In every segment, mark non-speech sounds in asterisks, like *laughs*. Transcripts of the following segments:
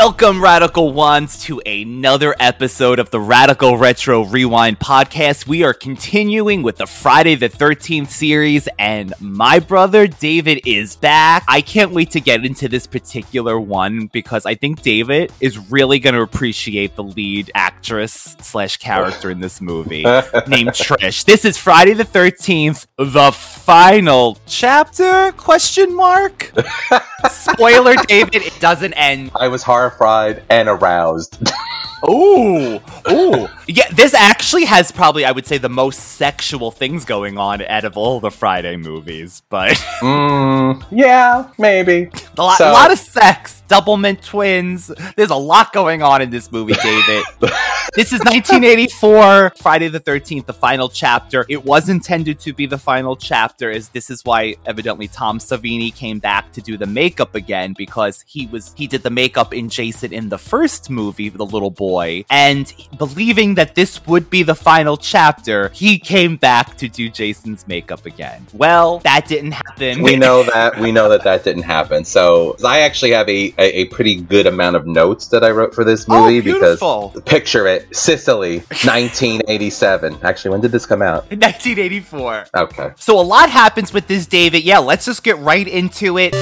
Welcome, Radical Ones, to another episode of the Radical Retro Rewind podcast. We are continuing with the Friday the 13th series, and my brother David is back. I can't wait to get into this particular one because I think David is really going to appreciate the lead actress slash character in this movie *laughs* named Trish. This is Friday the 13th, the final chapter? Question mark? *laughs* Spoiler, David, it doesn't end. I was horrified and aroused. *laughs* Ooh, ooh. Yeah, this actually has probably, I would say, the most sexual things going on out of all the Friday movies. But mm, yeah, maybe. *laughs* a lot, So- a lot of sex, doublemint twins. There's a lot going on in this movie, David. *laughs* this is 1984, Friday the 13th, the final chapter. It was intended to be the final chapter, as this is why evidently Tom Savini came back to do the makeup again because he was he did the makeup in Jason in the first movie, the little boy, and believing that this would be the final chapter, he came back to do Jason's makeup again. Well, that didn't happen. we *laughs* know that we know that that didn't happen. So I actually have a, a, a pretty good amount of notes that I wrote for this Oh, movie because beautiful. picture it, Sicily, *laughs* 1987. Actually, when did this come out? 1984. Okay. So a lot happens with this, David. Yeah, let's just get right into it.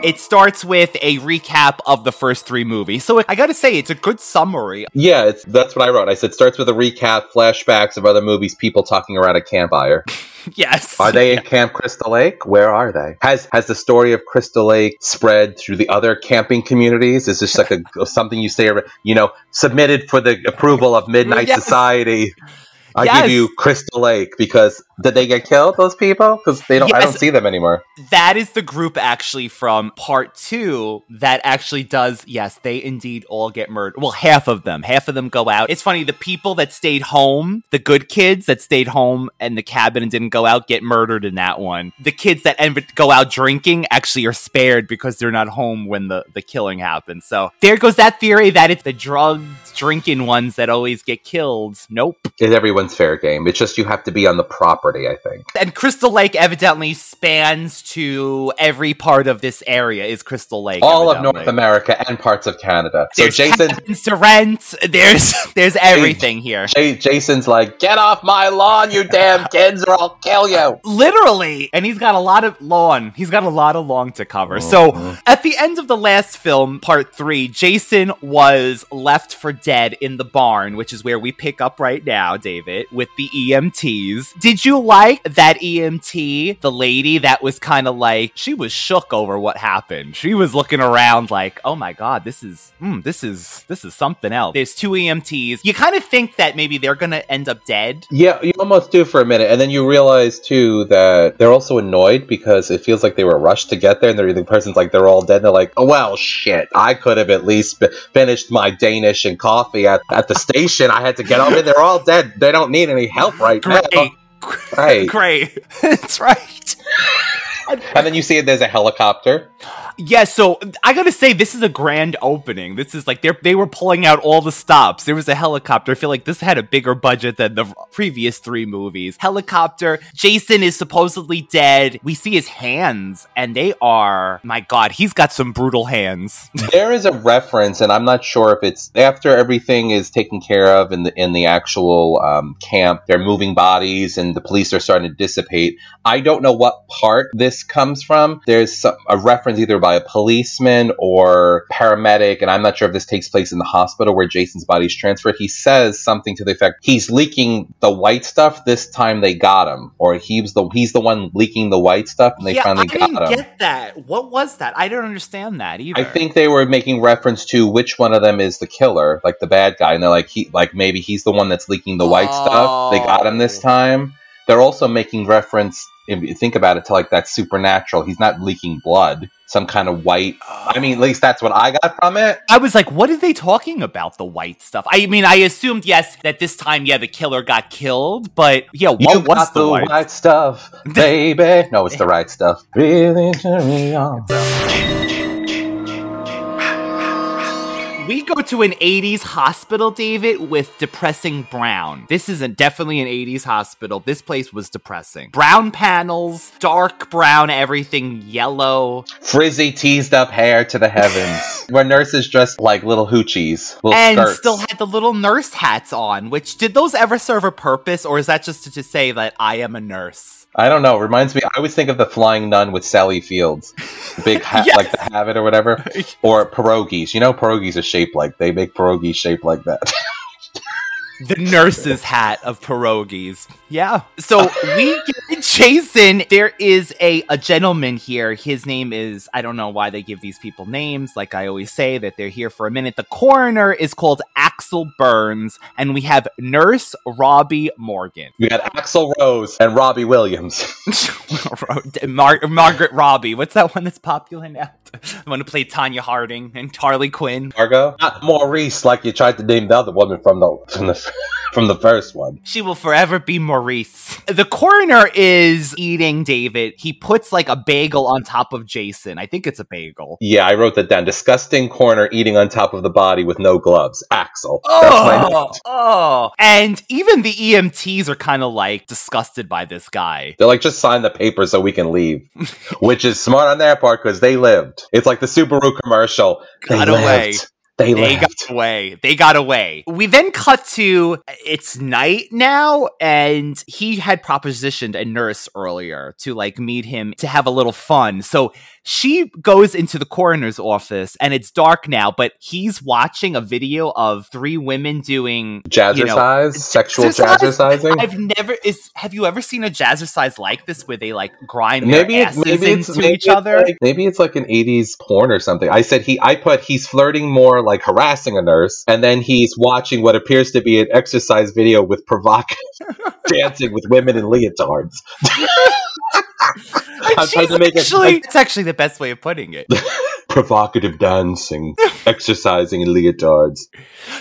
It starts with a recap of the first three movies. So I gotta say, it's a good summary. Yeah, it's that's what I wrote. I said starts with a recap, flashbacks of other movies, people talking around a campfire. *laughs* *laughs* Yes. Are they in Camp Crystal Lake? Where are they? Has has the story of Crystal Lake spread through the other camping communities? Is this like a *laughs* something you say, you know, submitted for the approval of Midnight Yes. Society? I Yes. give you Crystal Lake because did they get killed? Those people? Because they don't. I don't see them anymore. That is the group actually from part two that actually does, yes, they indeed all get murdered. Well, half of them. Half of them go out. It's funny, the people that stayed home, the good kids that stayed home in the cabin and didn't go out, get murdered in that one. The kids that end, go out drinking actually are spared because they're not home when the, the killing happens. So there goes that theory that it's the drugs drinking ones that always get killed. Nope. Is It's everyone's fair game. It's just you have to be on the property. I think. And Crystal Lake evidently spans to every part of this area. Is Crystal Lake All of. North America and parts of Canada. So There's Jason, cabins to rent. There's there's everything here. J- Jason's like, get off my lawn, you damn *laughs* kids, or I'll kill you. Uh, literally, and he's got a lot of lawn. He's got a lot of lawn to cover. So, mm-hmm. at the end of the last film, part three, Jason was left for dead in the barn, which is where we pick up right now, David, with the EMTs. Did you like that EMT, the lady that was kind of like she was shook over what happened. She was looking around like, "Oh my god, this is mm, this is this is something else." There's two EMTs. You kind of think that maybe they're gonna end up dead. Yeah, you almost do for a minute, and then you realize too that they're also annoyed because it feels like they were rushed to get there, and the person's like they're all dead. And they're like, oh well, shit, I could have at least b- finished my Danish and coffee at, at the station. I had to get over. There. They're all dead. They don't need any help right Great. now. Right. Great. *laughs* *laughs* That's right. And then you see there's a helicopter. Yeah, so I gotta say, this is a grand opening. This is like they they were pulling out all the stops. There was a helicopter. I feel like this had a bigger budget than the previous three movies. Helicopter. Jason is supposedly dead. We see his hands, and they are my god. He's got some brutal hands. *laughs* there is a reference, and I'm not sure if it's after everything is taken care of in the in the actual um, camp. They're moving bodies, and the police are starting to dissipate. I don't know what part this comes from. There's some, a reference either by a policeman or paramedic, and I'm not sure if this takes place in the hospital where Jason's body is transferred. He says something to the effect he's leaking the white stuff. This time they got him, or he's the he's the one leaking the white stuff, and they yeah, finally I got didn't him. get that. What was that? I don't understand that either. I think they were making reference to which one of them is the killer, like the bad guy, and they're like, he, like maybe he's the one that's leaking the white stuff. They got him this Oh. time. They're also making reference, if you think about it, to like that supernatural. He's not leaking blood, some kind of white. I mean, at least that's what I got from it. I was like, what are they talking about? The white stuff. I mean, I assumed yes that this time, yeah, the killer got killed, but yeah, what you was got the, the white? white stuff, *laughs* baby. no, it's the right stuff. Really turn me on. We go to an 80s hospital, David, with depressing brown. This is a, definitely an 80s hospital. This place was depressing. Brown panels, dark brown, everything yellow. Frizzy, teased up hair to the heavens. *laughs* Where nurses dressed like little hoochies, little and skirts. still had the little nurse hats on, which did those ever serve a purpose, or is that just to, to say that I am a nurse? I don't know. It reminds me. I always think of the Flying Nun with Sally Fields, the big hat, Yes. *laughs* like the habit or whatever, or pierogies. You know, pierogies are shaped like they make pierogies shaped like that. *laughs* the nurse's hat of pierogies. Yeah. So we get Jason. There is a, a gentleman here. His name is, I don't know why they give these people names. Like I always say, that they're here for a minute. The coroner is called Axel Burns, and we have Nurse Robbie Morgan. we got Axel Rose and Robbie Williams. *laughs* Mar- Margaret Robbie. What's that one that's popular now? *laughs* The one who played Tonya Harding and Harley Quinn. Margot, not Maurice, like you tried to name the other woman from the from the *laughs* from the first one. She will forever be Maurice. The coroner is eating David. He puts like a bagel on top of Jason. I think it's a bagel. Yeah, I wrote that down. Disgusting coroner eating on top of the body with no gloves. Axel. That's my Oh, oh. And even the EMTs are kind of like disgusted by this guy. They're like, just sign the paper so we can leave. *laughs* Which is smart on their part because they lived. It's like the Subaru commercial. They Got lived. They, They got away. They got away. We then cut to it's night now, and he had propositioned a nurse earlier to like meet him to have a little fun. So she goes into the coroner's office, and it's dark now, but he's watching a video of three women doing Jazzercise, you know, sexual jazzercise? jazzercising. I've never is. Have you ever seen a jazzercise like this where they like grind Maybe their asses maybe it's into maybe each it's other? like- maybe it's like an '80s porn or something. I said he. I put he's flirting more like harassing a nurse, and then he's watching what appears to be an exercise video with provocative *laughs* dancing with women in leotards. *laughs* I'm trying to make it- it's actually the best way of putting it. *laughs* provocative dancing, exercising in leotards.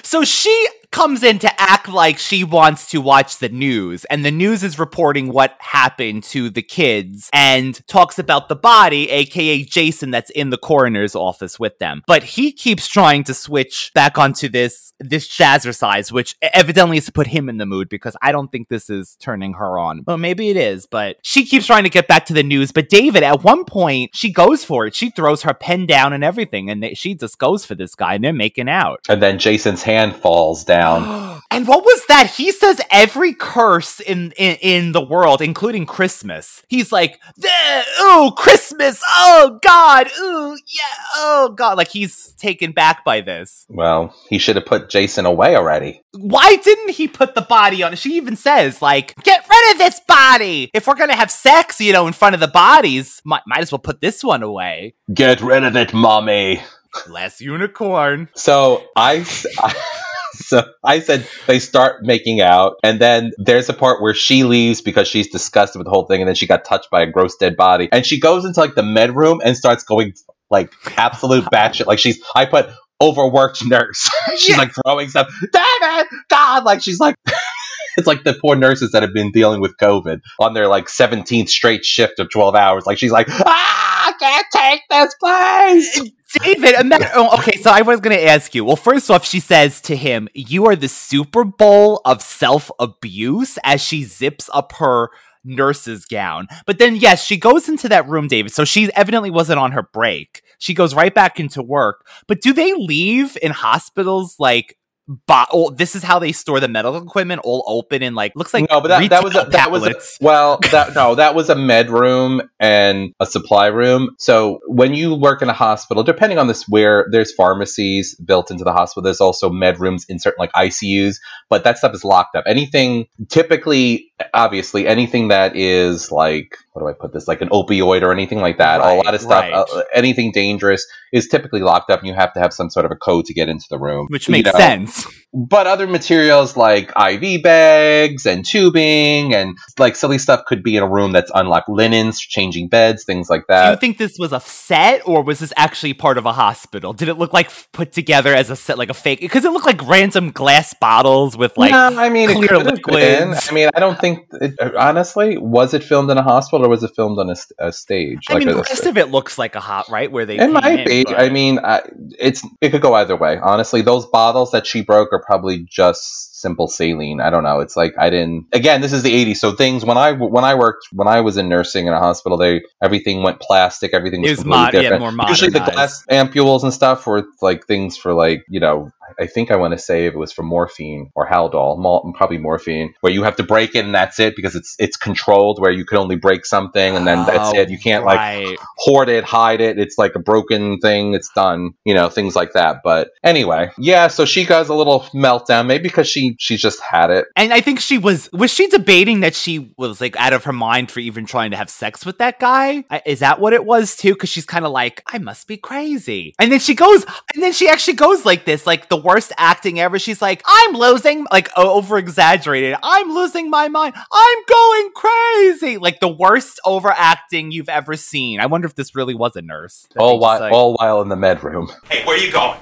So she comes in to act like she wants to watch the news, and the news is reporting what happened to the kids and talks about the body, aka Jason, that's in the coroner's office with them. But he keeps trying to switch back onto this this jazzercise, which evidently is to put him in the mood because I don't think this is turning her on. Well, maybe it is, but she keeps trying to get back to the news. But David, at one point, she goes for it. She throws her pen down and everything, and they, she just goes for this guy, and they're making out. And then Jason's hand falls down down. *gasps* And what was that? He says every curse in in, in the world, including Christmas. He's like, "Oh, Christmas! Oh God! Oh yeah! Oh God!" Like he's taken back by this. Well, he should have put Jason away already. Why didn't he put the body on? She even says, "Like, get rid of this body. If we're gonna have sex, you know, in front of the bodies, might might as well put this one away." Get rid of it, mommy. Less unicorn. So I, *laughs* I *laughs* so I said they start making out, and then there's a part where she leaves because she's disgusted with the whole thing, and then she got touched by a gross dead body, and she goes into like the med room and starts going like absolute *laughs* batshit. Like she's, I put overworked nurse. *laughs* she's Yeah. like throwing stuff. Damn it, God! Like she's like. It's like the poor nurses that have been dealing with COVID on their like 17th straight shift of 12 hours. Like she's like, ah, I can't take this place. David, ima- oh, okay, so I was going to ask you. Well, first off, she says to him, You are the Super Bowl of self abuse as she zips up her nurse's gown. But then, yes, she goes into that room, David. So she evidently wasn't on her break. She goes right back into work. But do they leave in hospitals like. Bo- oh, this is how they store the medical equipment, all open and like looks like no, but that, that was a, that was a, well, *laughs* that no, that was a med room and a supply room. So when you work in a hospital, depending on this, where there's pharmacies built into the hospital, there's also med rooms in certain like ICUs, but that stuff is locked up. Anything, typically, obviously, anything that is like what do I put this like an opioid or anything like that, a lot of stuff, right. uh, anything dangerous is typically locked up, and you have to have some sort of a code to get into the room, which makes know? sense. but other materials like IV bags and tubing and like silly stuff could be in a room that's unlocked linens, changing beds, things like that. Do you think this was a set or was this actually part of a hospital? Did it look like put together as a set, like a fake? Because it looked like random glass bottles with like. no, I mean, clear could have been. liquids. I mean, I don't think. It, honestly, was it filmed in a hospital or was it filmed on a stage? I mean, the rest of it looks like a hot, right? Where they. It might in, be. But- I mean, I, it's it could go either way. Honestly, those bottles that she broke are probably just simple saline. I don't know. It's like I didn't. Again, this is the '80s, so things when I when I worked when I was in nursing in a hospital, they everything went plastic. Everything was, It was mod- yeah, more Usually, the glass ampules and stuff were like things for like you know. I think I want to say if it was for morphine or Haldol, probably morphine, where you have to break it and that's it because it's it's controlled where you can only break something and then that's Oh, it. You can't like oh, hoard it, hide it. It's like a broken thing. It's done. You know, things like that. But anyway, yeah. So she does a little meltdown, maybe because she she just had it. And I think she was was she debating that she was like out of her mind for even trying to have sex with that guy? Is that what it was too? Because she's kind of like, I must be crazy. And then she goes, and then she actually goes like this, like the worst acting ever. She's like, I'm losing, like over exaggerated. I'm losing my mind. I'm going crazy. Like the worst overacting you've ever seen. I wonder if this really was a nurse. All while like- all while in the med room. Hey, where are you going?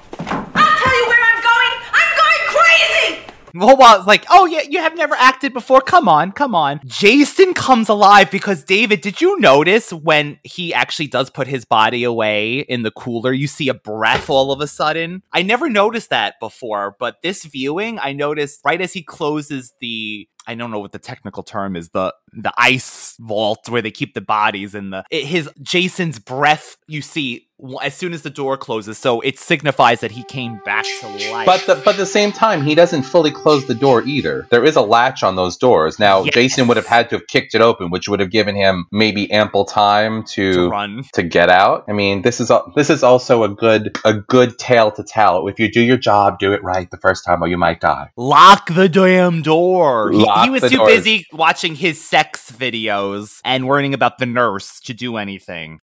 While like, oh yeah, you have never acted before. Come on, come on. Jason comes alive because David, did you notice when he actually does put his body away in the cooler, you see a breath all of a sudden? I never noticed that before, but this viewing, I noticed right as he closes the I don't know what the technical term is the the ice vault where they keep the bodies and the it, his Jason's breath you see as soon as the door closes so it signifies that he came back to life But the, but at the same time, he doesn't fully close the door either. There is a latch on those doors. Now, Yes. Jason would have had to have kicked it open, which would have given him maybe ample time to to run to get out. I mean, this is al- this is also a good a good tale to tell. If you do your job, do it right the first time, or you might die. Lock the damn door. He, Lock he was too doors. busy watching his sex videos and worrying about the nurse to do anything.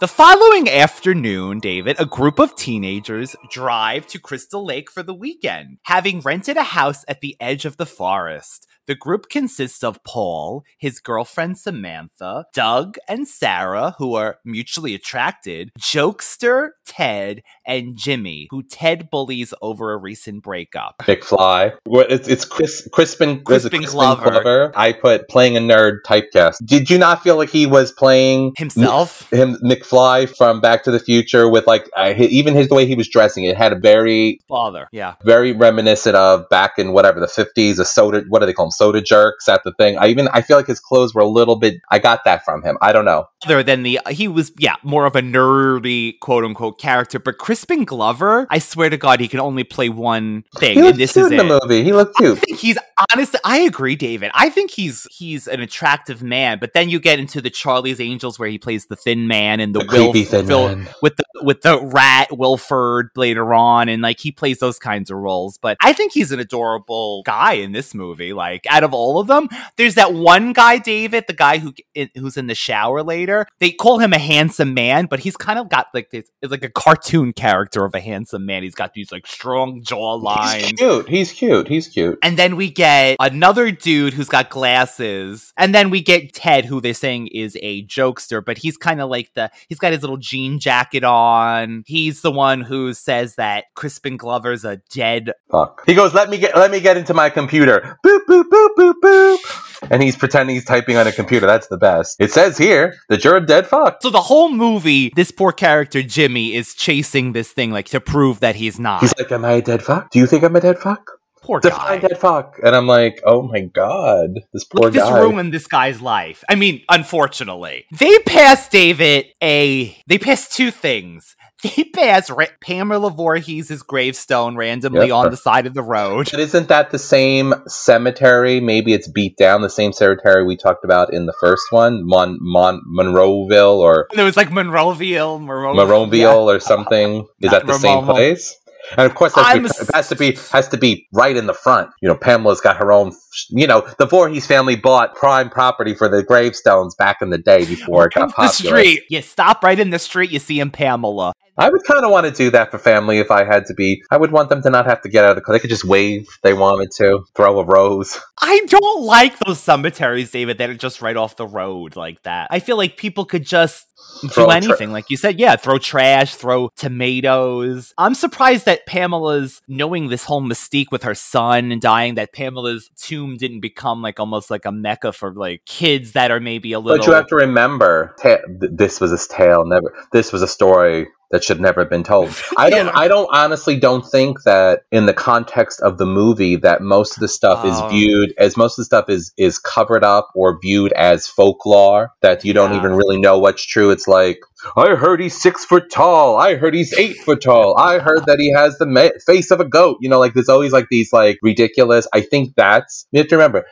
The following afternoon, David, a group of teenagers drive to Crystal Lake for the weekend, having rented a house at the edge of the forest. The group consists of Paul, his girlfriend Samantha, Doug, and Sarah, who are mutually attracted, Jokester, Ted, and Jimmy, who Ted bullies over a recent breakup. McFly. It's it's Chris Crispin it Crispin Glover. Glover. I put playing a nerd typecast. Did you not feel like he was playing Himself? him McFly from Back to the Future with like uh, hi- even his the way he was dressing? It had a very Father. Yeah. very reminiscent of back in whatever the fifties, a soda. What do they call them? Soda jerks at the thing. I even I feel like his clothes were a little bit. I got that from him. I don't know. Other than the, he was yeah more of a nerdy quote unquote character, but Crispin Glover, I swear to God, he can only play one thing, He and this cute is in it. the movie. He looked cute. I think he's honestly. I agree, David. I think he's he's an attractive man. But then you get into the Charlie's Angels where he plays the thin man and the, The creepy thin Wil- man. with the with the rat Wilford later on, and like he plays those kinds of roles. But I think he's an adorable guy in this movie. Like out of all of them, there's that one guy, David, the guy who who's in the shower later. They call him a handsome man, but he's kind of got like this, it's like a cartoon character of a handsome man. He's got these like strong jaw lines. He's cute. He's cute. He's cute. And then we get another dude who's got glasses. And then we get Ted, who they're saying is a jokester, but he's kind of like the, he's got his little jean jacket on. He's the one who says that Crispin Glover's a dead. Fuck. He goes, "Let me get, let me get into my computer." Boop boop boop boop boop. And he's pretending he's typing on a computer. That's the best. It says here that you're a dead fuck. So the whole movie, this poor character, Jimmy, is chasing this thing like to prove that he's not. He's like, "Am I a dead fuck? Do you think I'm a dead fuck? Poor guy. Dead fuck." And I'm like, "Oh my god, this poor Look, this guy." ruined this guy's life. I mean, unfortunately, they passed David a. They passed two things. *laughs* They passed Ra- Pamela Voorhees' gravestone randomly Yep. on the side of the road. But isn't that the same cemetery? Maybe it's beat down. The same cemetery we talked about in the first one, Mon, Mon Monroeville or There was like Monroeville, Monroe, Monroeville or something. Is that the same place? And of course, that's has to be has to be right in the front. You know, Pamela's got her own. You know, the Voorhees family bought prime property for the gravestones back in the day before it got the popular. street. You stop right in the street, you see him Pamela. I would kind of want to do that for family if I had to be. I would want them to not have to get out of the car. They could just wave if they wanted to, throw a rose. *laughs* I don't like those cemeteries, David, that are just right off the road like that. I feel like people could just Throw do tra- anything. like you said, yeah, throw trash, throw tomatoes. I'm surprised that Pamela's knowing this whole mystique with her son and dying, that Pamela's tomb didn't become like almost like a mecca for like kids that are maybe a little. But you have to remember, ta- th- this was a tale. Never. This was a story that should never have been told. *laughs* I don't. Yeah. I don't honestly don't think that in the context of the movie that most of the stuff Oh. is viewed as most of the stuff is is covered up or viewed as folklore that you don't even really know what's true. It's like I heard he's six foot tall. I heard he's eight foot tall. I heard that he has the face of a goat. You know, like there's always like these like ridiculous. I think that's you have to remember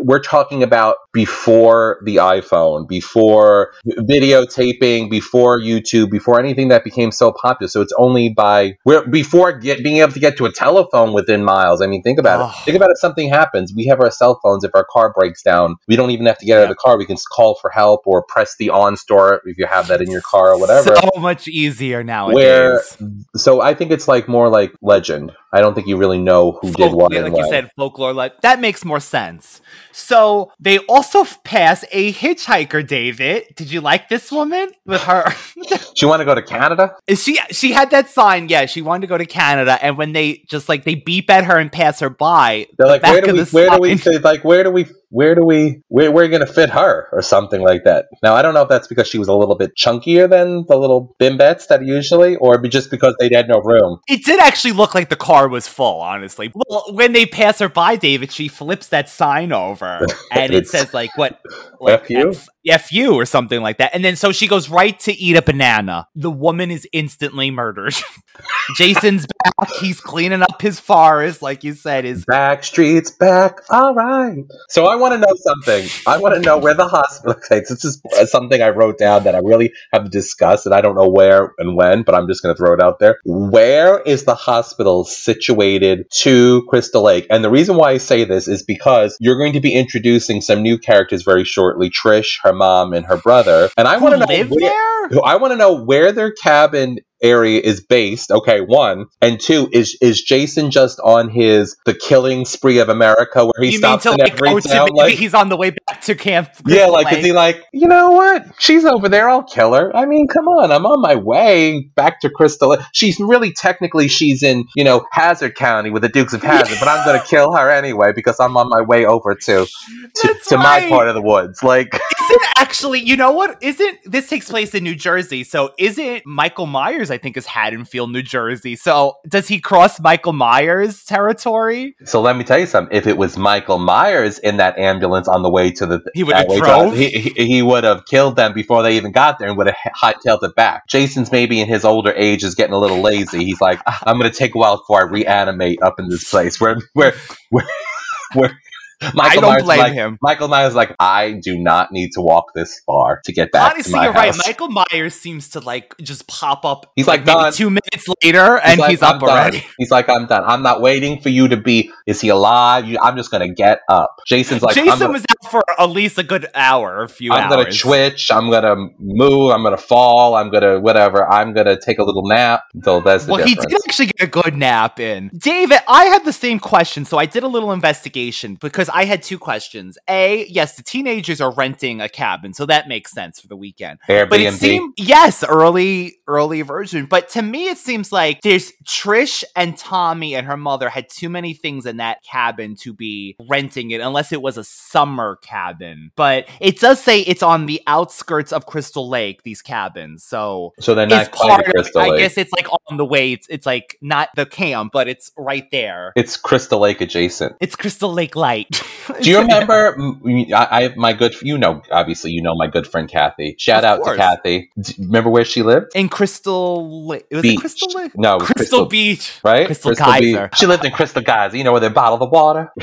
we're talking about before the iPhone, before videotaping, before YouTube, before anything that became so popular. So it's only by we're before get, being able to get to a telephone within miles. I mean, think about Oh. it. Think about if something happens. We have our cell phones. If our car breaks down, we don't even have to get out of the car. We can call for help or press the OnStar if you have that in your car or whatever. So much easier nowadays. Where so I think it's like more like legend. I don't think you really know who did what like you said, folklore. Like that makes more sense. So they also pass a hitchhiker, David. Did you like this woman with her? *laughs* She want to go to Canada? Is she she had that sign? Yeah, she wanted to go to Canada, and when they just like they beep at her and pass her by, They're the like, where do we, where do we, sign- say, like, where do we, where do we, where, going to fit her or something like that? Now, I don't know if that's because she was a little bit chunkier than the little bimbettes that usually, or just because they had no room. It did actually look like the car was full, honestly. Well, when they pass her by, David, she flips that sign over, *laughs* and it says like what, like F you? F, F you or something like that. And then so she goes right to eat a banana. The woman is instantly murdered. *laughs* Jason's back. He's cleaning up his forest, like you said. Is Back streets back, all right. So I want to know something. I want to know where the hospital. *laughs* Okay, this is something I wrote down that I really have to discuss, and I don't know where and when, but I'm just going to throw it out there. Where is the hospital situated to Crystal Lake? And the reason why I say this is because you're going to be introducing some new characters very shortly: Trish, her mom, and her brother. And I want to know live where, there? I want to know where their cabin area is based. Okay, one and two is is Jason just on his the killing spree of America where he You mean stops to in like to Like, he's on the way back to camp? yeah, like is he like you know what? She's over there. I'll kill her. I mean, come on, I'm on my way back to Crystal. She's really technically she's in you know Hazzard County with the Dukes of Hazzard, but I'm gonna *laughs* kill her anyway because I'm on my way over to to, to my part of the woods. Like Isn't actually, you know what? Isn't this takes place in New Jersey? So isn't Michael Myers Myers, I think, is Haddonfield, New Jersey. So does he cross Michael Myers territory? So let me tell you something. If it was Michael Myers in that ambulance on the way to the, He would have way to- he, he, he would have killed them before they even got there and would have hightailed it back. Jason's maybe in his older age is getting a little lazy. He's like, "Ah, I'm going to take a while before I reanimate up in this place where where where. *laughs* where Michael don't Myers blame like, him. Michael Myers is like, I do not need to walk this far to get back to Honestly, you're house. right. Michael Myers seems to like just pop up. He's like, maybe two minutes later, and like, he's up done." already. *laughs* He's like, I'm done. I'm not waiting for you to be. Is he alive? You, I'm just gonna get up. Jason's like, I'm Jason gonna, was out for at least a good hour, a few I'm hours. gonna twitch. I'm gonna move. I'm gonna fall. I'm gonna whatever. I'm gonna take a little nap. So that's the Well, he did actually get a good nap in. David, I had the same question, so I did a little investigation because I had two questions. A, yes, the teenagers are renting a cabin, so that makes sense for the weekend. Airbnb. But it seemed yes, early early version. But to me, it seems like there's Trish and Tommy and her mother had too many things in that cabin to be renting it, unless it was a summer cabin. But it does say it's on the outskirts of Crystal Lake. These cabins, so so they're not quite part at of, Crystal I guess it's like on the way. It's it's like not the camp, but it's right there. it's Crystal Lake adjacent. It's Crystal Lake Light. *laughs* *laughs* Do you remember? I, I my good. You know, obviously, you know my good friend Kathy. Shout Of out course. to Kathy. D- remember where she lived? in Crystal Lake? Was Beach. it Crystal Lake? No, it was Crystal, Beach. Right? Crystal Beach. Geyser. She lived in Crystal Geyser. You know where they bottle the water. *laughs*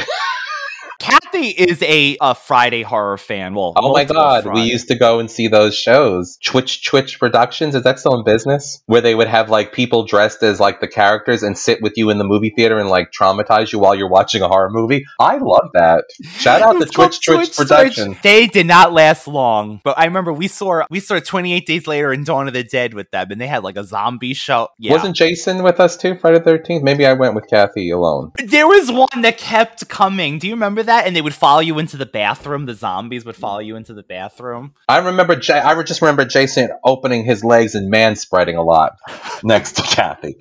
Kathy is a, a Friday horror fan. Well, Oh my god, we used to go and see those shows. Twitch Twitch Productions, is that still in business? Where they would have like people dressed as like the characters and sit with you in the movie theater and like traumatize you while you're watching a horror movie. I love that. Shout out to called Twitch Twitch, Productions. They did not last long, but I remember we saw we saw 28 Days Later in Dawn of the Dead with them, and they had like a zombie show. Yeah. Wasn't Jason with us too, Friday the 13th? Maybe I went with Kathy alone. There was one that kept coming. Do you remember that? And they would follow you into the bathroom. The zombies would follow you into the bathroom. I remember, J- I just remember Jason opening his legs and man spreading a lot *laughs* next to Kathy.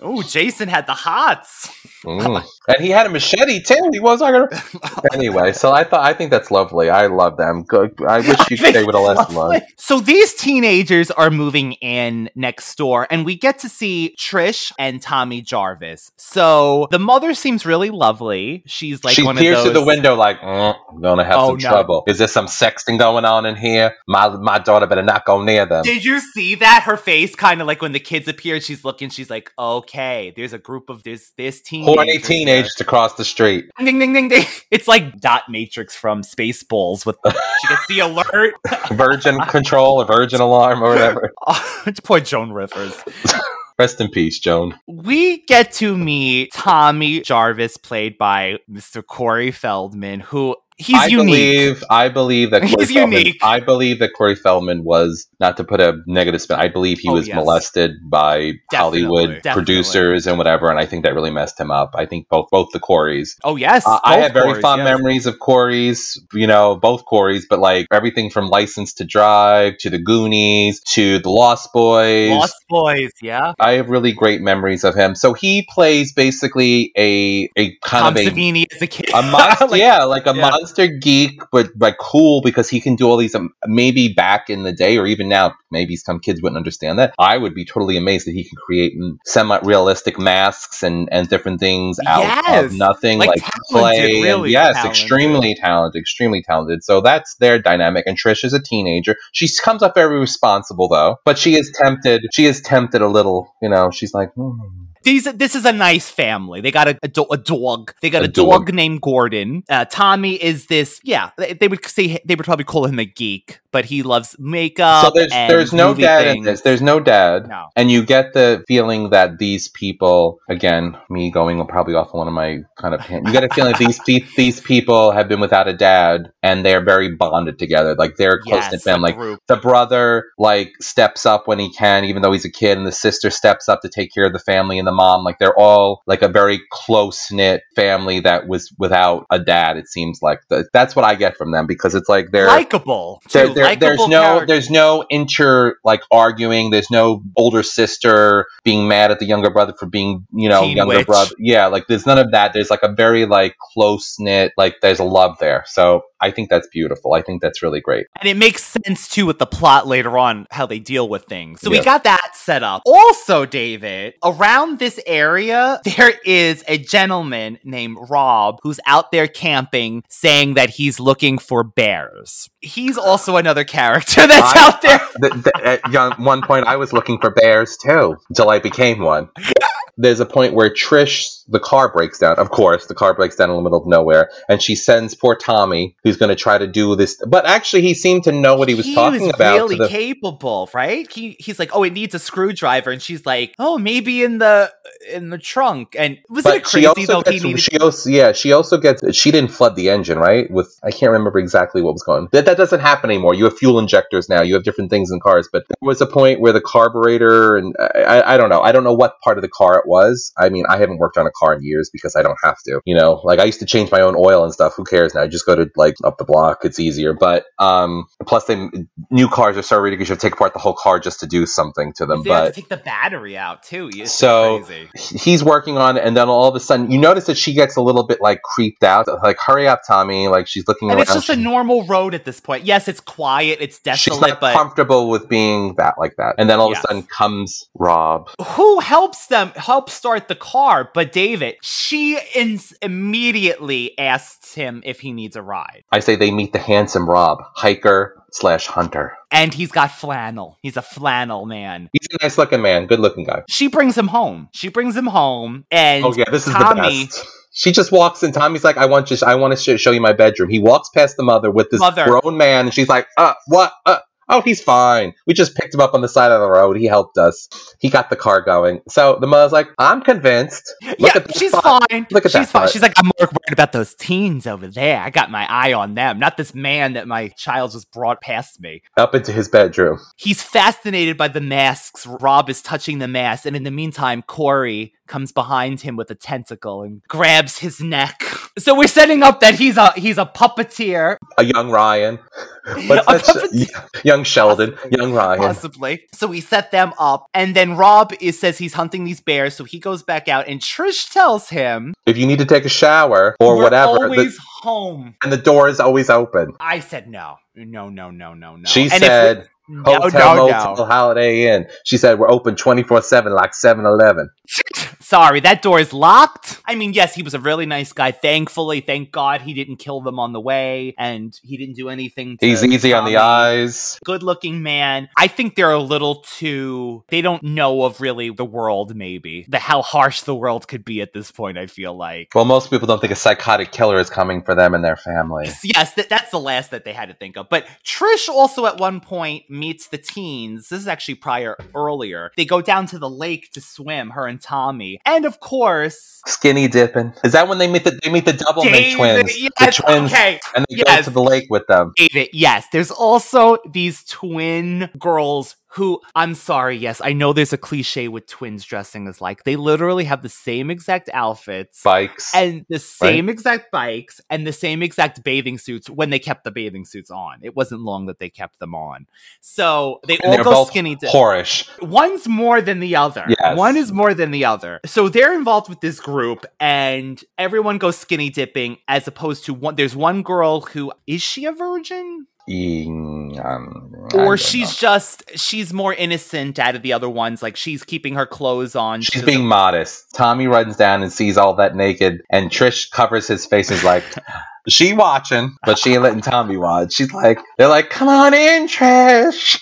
Oh, Jason had the hots. Mm. And he had a machete too. He was not gonna. *laughs* anyway, so I thought I think that's lovely. I love them. Good. I wish you they would have it's lasted long. So these teenagers are moving in next door, and we get to see Trish and Tommy Jarvis. So the mother seems really lovely. She's like she one peers of those. through the window like, mm, I'm gonna have Oh, some no. trouble. Is there some sexting going on in here? My my daughter better not go near them. Did you see that? Her face kind of like when the kids appeared, she's looking, she's like, okay, there's a group of there's this teenagers. Horny here." teenagers across the street. Ding ding ding ding. *laughs* It's like Dot Matrix from Spaceballs with *laughs* she gets the alert. *laughs* Virgin control or virgin alarm or whatever. Oh, poor Joan Rivers. Rest in peace, Joan. We get to meet Tommy Jarvis, played by Mr. Corey Feldman, who he's I unique. believe I believe that *laughs* Corey He's Feldman, unique. I believe that Corey Feldman was not to put a negative spin. I believe he Oh, was yes. molested by Definitely, Hollywood definitely. producers and whatever, and I think that really messed him up. I think both both the Coreys. oh yes, Uh, I have very Corys, fond yes. memories of Corey's, you know, both Corey's, but like everything from License to Drive to the Goonies to the Lost Boys. Lost Boys, yeah. I have really great memories of him. So he plays basically a a kind Tom of a Savini as a kid. a monster, *laughs* Like, yeah, like a yeah. monster geek, but like cool because he can do all these. Um, maybe back in the day, or even now, maybe some kids wouldn't understand that. I would be totally amazed that he can create semi-realistic masks and and different things out Yes! of nothing, Like like, talented, play. really yes, talented. extremely talented, extremely talented. So that's their dynamic. And Trish is a teenager. She comes up very responsible though, but she is tempted. She is tempted a little. You know, she's like. Hmm. These, this is a nice family. They got a, a, do- a dog. They got a, A dog. dog. named Gordon. Uh, Tommy is this. Yeah, they, they would say they would probably call him a geek, but he loves makeup. so there's there's no dad in this. There's no dad. No. And you get the feeling that these people, again, me going probably off on one of my kind of, pants. you get a feeling that these these people have been without a dad, and they're very bonded together. Like they're close knit Yes, family. group. the brother like steps up when he can, even though he's a kid, and the sister steps up to take care of the family, and the mom, like they're all like a very close knit family that was without a dad. It seems like Th- that's what I get from them because it's like they're likable. there, too. there- there's no there's no inter like arguing there's no older sister being mad at the younger brother for being you know Teen younger witch. brother yeah like there's none of that there's like a very like close knit like there's a love there so I think that's beautiful. I think that's really great. And it makes sense too with the plot later on, how they deal with things. So we got that set up. Also, David, around this area, *laughs* there is a gentleman named Rob who's out there camping saying that he's looking for bears. He's also another character *laughs* that's I- out there. Uh, th- th- uh, at one point, I was looking for bears too until I became one. *laughs* There's a point where Trish, the car breaks down. Of course, the car breaks down in the middle of nowhere, and she sends poor Tommy, who's going to try to do this. But actually, he seemed to know what he was talking about. to really the- capable, right? He he's like, oh, it needs a screwdriver, and she's like, oh, maybe in the in the trunk. And wasn't it crazy though? He gets, needed she also, yeah, she also gets, she didn't flood the engine, right? With, I can't remember exactly what was going That, that doesn't happen anymore. You have fuel injectors now. You have different things in cars, but there was a point where the carburetor and I, I, I don't know. I don't know what part of the car it was. I mean, I haven't worked on a car in years because I don't have to, you know, like I used to change my own oil and stuff. Who cares now? I just go to like up the block. It's easier. But, um, plus they, new cars are so ridiculous. You have to take apart the whole car just to do something to them. They have But to take the battery out too. It's So- crazy. he's working on it, and then all of a sudden, you notice that she gets a little bit like creeped out. Like, hurry up, Tommy! Like she's looking And around. it's just a normal road at this point. Yes, it's quiet, it's she's desolate, not but comfortable with being that like that. And then all Yes. of a sudden comes Rob. who helps them help start the car? But David, she ins- immediately asks him if he needs a ride. I say they meet the handsome Rob, hiker slash hunter. And he's got flannel. He's a flannel man. He's a nice looking man, good looking guy. She brings him home. She brings him home, and Oh yeah, this is Tommy, the best. She just walks in. Tommy's like, "I want you. I want to sh- show you my bedroom." He walks past the mother with this Mother. grown man, and she's like, "Uh, what? Uh, oh, he's fine. We just picked him up on the side of the road. He helped us. He got the car going." So the mother's like, "I'm convinced. Look yeah, at she's butt. fine. Look at she's that fine. butt." She's like, I'm more worried about those teens over there. I got my eye on them, not this man that my child just brought past me. Up into his bedroom. He's fascinated by the masks. Rob is touching the mask, and in the meantime, Corey comes behind him with a tentacle and grabs his neck. *laughs* So we're setting up that he's a he's a puppeteer, A young Ryan. A What's that? puppeteer. Young Sheldon. Possibly. Young Ryan. possibly. So we set them up, and then Rob is says he's hunting these bears, so he goes back out, and Trish tells him, If you need to take a shower or "We're whatever, the- always home." and the door is always open. I said no, no, no, no, no, no. She And said, Hotel, no, no, Motel, no. Holiday Inn. She said, we're open 24 7 like 7 Eleven. *laughs* Sorry, that door is locked. I mean, yes, he was a really nice guy. Thankfully, thank God he didn't kill them on the way, and he didn't do anything. To He's easy on the eyes. Good looking man. I think they're a little too. They don't know of really the world, maybe the how harsh the world could be at this point. I feel like. Well, most people don't think a psychotic killer is coming for them and their family. Yes, that, that's the last that they had to think of. But Trish also at one point meets the teens. This is actually prior earlier. They go down to the lake to swim, her and Tommy. And of course, Skinny dipping. Is that when they meet the they meet the double David, twins? yes, the twins, okay, and they yes. go to the lake with them. David, yes, there's also these twin girls who I'm sorry, yes, I know there's a cliche with twins dressing as like they literally have the same exact outfits. Bikes. and the same exact bikes and the same exact bathing suits when they kept the bathing suits on. It wasn't long that they kept them on. So they And all go skinny dip. whorish. One's more than the other. Yes. One is more than the other. So they're involved with this group and everyone goes skinny dipping as opposed to one there's one girl who is she a virgin? Um, Or she's know. just she's more innocent out of the other ones. Like she's keeping her clothes on. She's being modest. Tommy runs down and sees all that naked, and Trish covers his face and is like, *laughs* she watching, but she ain't letting Tommy watch. She's like, they're like, come on in, Trish.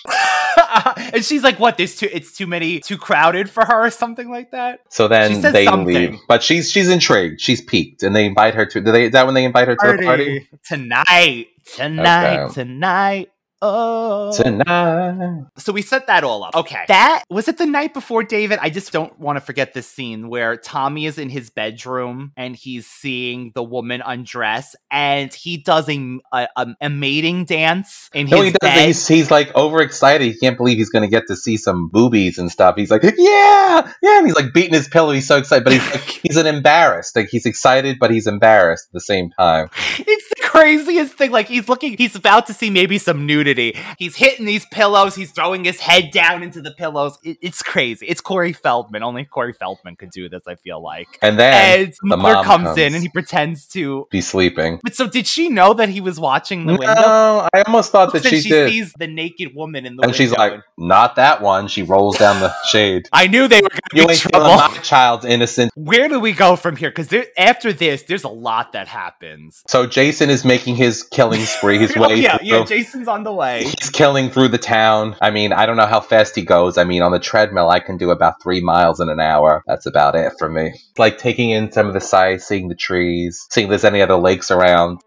*laughs* and she's like, "What? There's too. It's too many. Too crowded for her, or something like that." So then they something. leave, but she's she's intrigued. She's peaked, and they invite her to. Do they? Is that when they invite her to the party tonight, tonight, Okay. tonight. Oh, tonight? so we set that all up. Okay, that was it. The night before, David. I just don't want to forget this scene where Tommy is in his bedroom and he's seeing the woman undress, and he does a a, a, mating dance in No, his he does. bed. He's, he's like overexcited. He can't believe he's going to get to see some boobies and stuff. He's like, yeah, yeah, and he's like beating his pillow. He's so excited, but he's like, *laughs* he's an embarrassed. Like he's excited, but he's embarrassed at the same time. It's the craziest thing. Like he's looking, he's about to see maybe some nudity. He's hitting these pillows. He's throwing his head down into the pillows. It- it's crazy. It's Corey Feldman. Only Corey Feldman could do this. I feel like. And then And the mother mom comes, comes. in and he pretends to. be sleeping. But so did she know that he was watching the window? No, I almost thought that she, she did. sees the naked woman in the and window. she's like, "Not that one." She rolls down the *gasps* shade. I knew they were going to You be trouble. my child's innocence. Where do we go from here? Because after this, there's a lot that happens. So Jason is making his killing spree. His *laughs* Oh, way. yeah, through. yeah. Jason's on the way. He's killing through the town. I mean, I don't know how fast he goes. I mean, on the treadmill, I can do about three miles in an hour. That's about it for me. Like taking in some of the sights, seeing the trees, seeing if there's any other lakes around.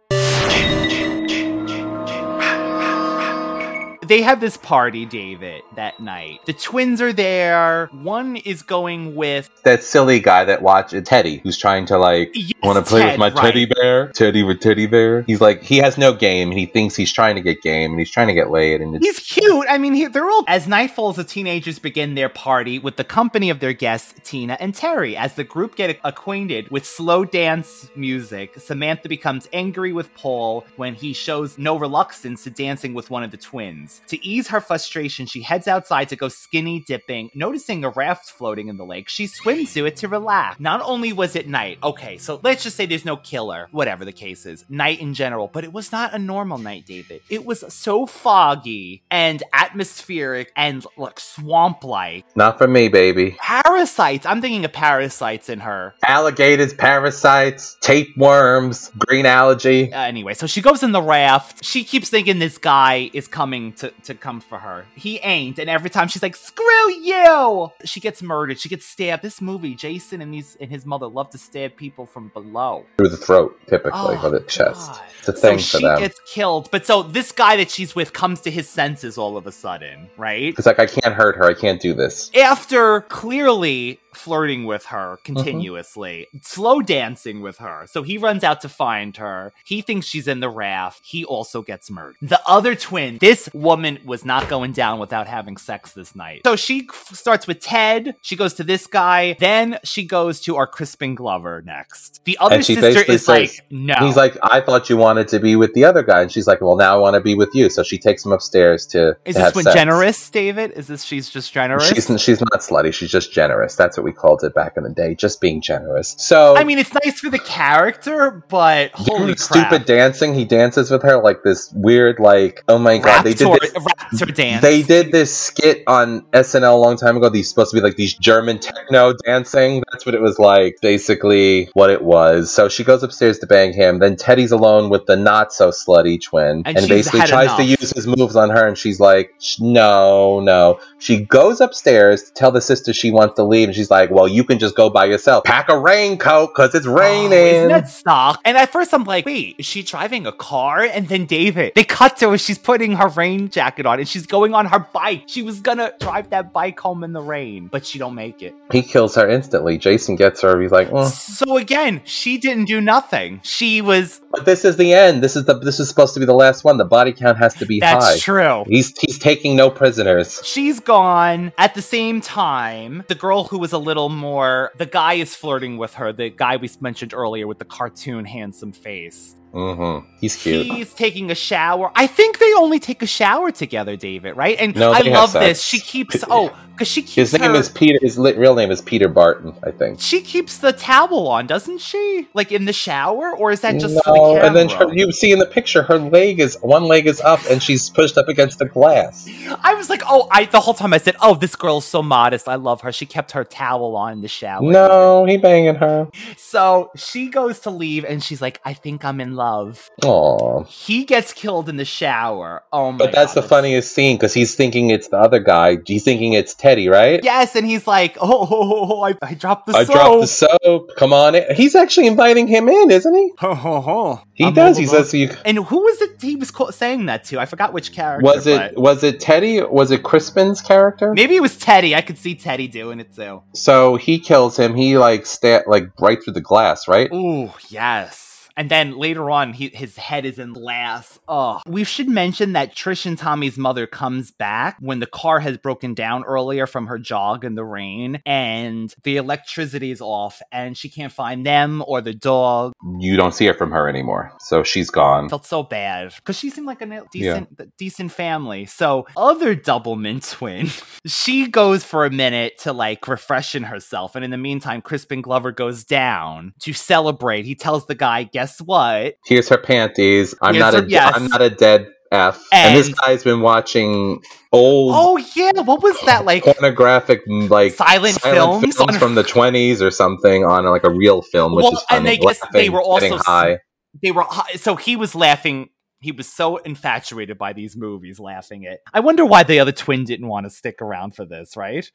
They have this party, David, that night. The twins are there. One is going with That silly guy that watches uh, Teddy, who's trying to like Yes, want to play Ted, with my right. teddy bear. Teddy with teddy bear. He's like he has no game, and he thinks he's trying to get game, and he's trying to get laid, and it's He's cute. I mean, he, they're all. As night falls, the teenagers begin their party with the company of their guests, Tina and Terry. As the group get acquainted with slow dance music, Samantha becomes angry with Paul when he shows no reluctance to dancing with one of the twins. To ease her frustration, she heads outside to go skinny dipping. Noticing a raft floating in the lake, she swims to it to relax. Not only was it night, okay, so let's just say there's no killer, whatever the case is, night in general, but it was not a normal night, David. It was so foggy and atmospheric and like swamp like. not for me, baby. Parasites. I'm thinking of parasites in her. Alligators, parasites, tapeworms, green algae. Uh, anyway, so she goes in the raft. She keeps thinking this guy is coming to, to come for her. He ain't, and every time she's like, "Screw you!" She gets murdered. She gets stabbed. This movie, Jason and these and his mother love to stab people from below. Through the throat, typically, Oh, or the chest. God. It's a thing so for she gets killed. But so this guy that she's with comes to his senses all of a sudden, right? It's like I can't hurt her. I can't do this. After clearly flirting with her Mm-hmm. continuously, slow dancing with her. So he runs out to find her. He thinks she's in the raft. He also gets murdered. The other twin, this woman was not going down without having sex this night. So she f- starts with Ted. She goes to this guy. Then she goes to our Crispin Glover next. The other sister is like, no. He's like, I thought you wanted to be with the other guy, and she's like, Well, now I want to be with you. So she takes him upstairs to. is to this one sex. generous, David? Is this she's just generous? She's she's not slutty. She's just generous. That's what we called it back in the day. Just being generous. So I mean, it's nice for the character, but holy crap. stupid dancing. He dances with her like this weird, like oh my god, they did this. Raptor dance. They did this skit on SNL a long time ago. These supposed to be like these German techno dancing. That's what it was like. Basically, what it was. So she goes upstairs to bang him. Then Teddy's alone with the not so slutty twin, And and, basically tries to use his moves on her. And she's like, "No, no." She goes upstairs to tell the sister she wants to leave, and she's like, "Well, you can just go by yourself. Pack a raincoat because it's Oh, raining." isn't that suck? And at first I'm like, wait, is she driving a car? And then David, they cut to her. She's putting her rain jacket on and she's going on her bike. She was gonna drive that bike home in the rain, but she don't make it. He kills her instantly. Jason gets her. He's like, "Mm." So again, she didn't do nothing. She was. but this is the end. This is the this is supposed to be the last one. The body count has to be That's high. true. He's he's taking no prisoners. She's gone. At the same time, the girl who was a little more. The guy is flirting with her. The guy we mentioned earlier with the cartoon handsome face. Mm-hmm. He's cute. He's taking a shower. I think they only take a shower together, David, right? And No, I love this. She keeps oh, because she keeps His name her- is Peter. His real name is Peter Barton, I think. She keeps the towel on, doesn't she? Like in the shower, or is that just for the no, camera? and then her, you see in the picture, her leg is one leg is up, and she's pushed up against the glass. I was like, oh, I the whole time I said, oh, this girl's so modest. I love her. She kept her towel on in the shower. No, he banging her. So she goes to leave, and she's like, I think I'm in love. Aw. He gets killed in the shower. Oh my! But that's God, the funniest scene because he's thinking it's the other guy. He's thinking it's Teddy, right? Yes, and he's like, oh, oh, oh, oh, I, I dropped the soap. I soap. dropped the soap. Come on in. He's actually inviting him in, isn't he? Ho, ho, ho. He I'm does. He says you. And who was it he was saying that to? I forgot which character. Was it but- was it Teddy? Was it Crispin's character? Maybe it was Teddy. I could see Teddy doing it too. So he kills him. He like sta- like right through the glass, right? Ooh, yes. And then later on, he, his head is in glass. Oh, we should mention that Trish and Tommy's mother comes back when the car has broken down earlier from her jog in the rain, and the electricity is off, and she can't find them or the dog. You don't see it from her anymore, so she's gone. Felt so bad because she seemed like a decent, decent family. So other Doublemint twin, *laughs* she goes for a minute to like refreshen herself, and in the meantime, Crispin Glover goes down to celebrate. He tells the guy, "Guess what? Here's her panties. I'm Here's not her- a yes. am not a dead F. And, this guy's been watching old Oh yeah, what was that like? pornographic like Silent films on- from the 20s or something on like a real film, which Well, is funny. and they guess they were also high. They were hi- so he was laughing. He was so infatuated by these movies, laughing it. I wonder why the other twin didn't want to stick around for this, right?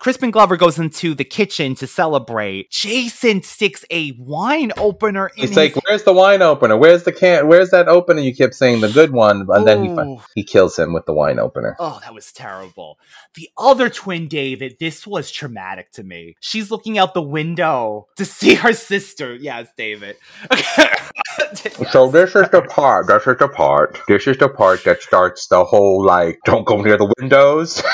Crispin Glover goes into the kitchen to celebrate. Jason sticks a wine opener in He's his like, "Where's the wine opener? Where's the can? Where's that opener? You kept saying the good one, and then he he kills him with the wine opener. Oh, that was terrible. The other twin, David, this was traumatic to me. She's looking out the window to see her sister. Yes, David. *laughs* So this is the part. This is the part. This is the part that starts the whole like, don't go near the windows. *laughs*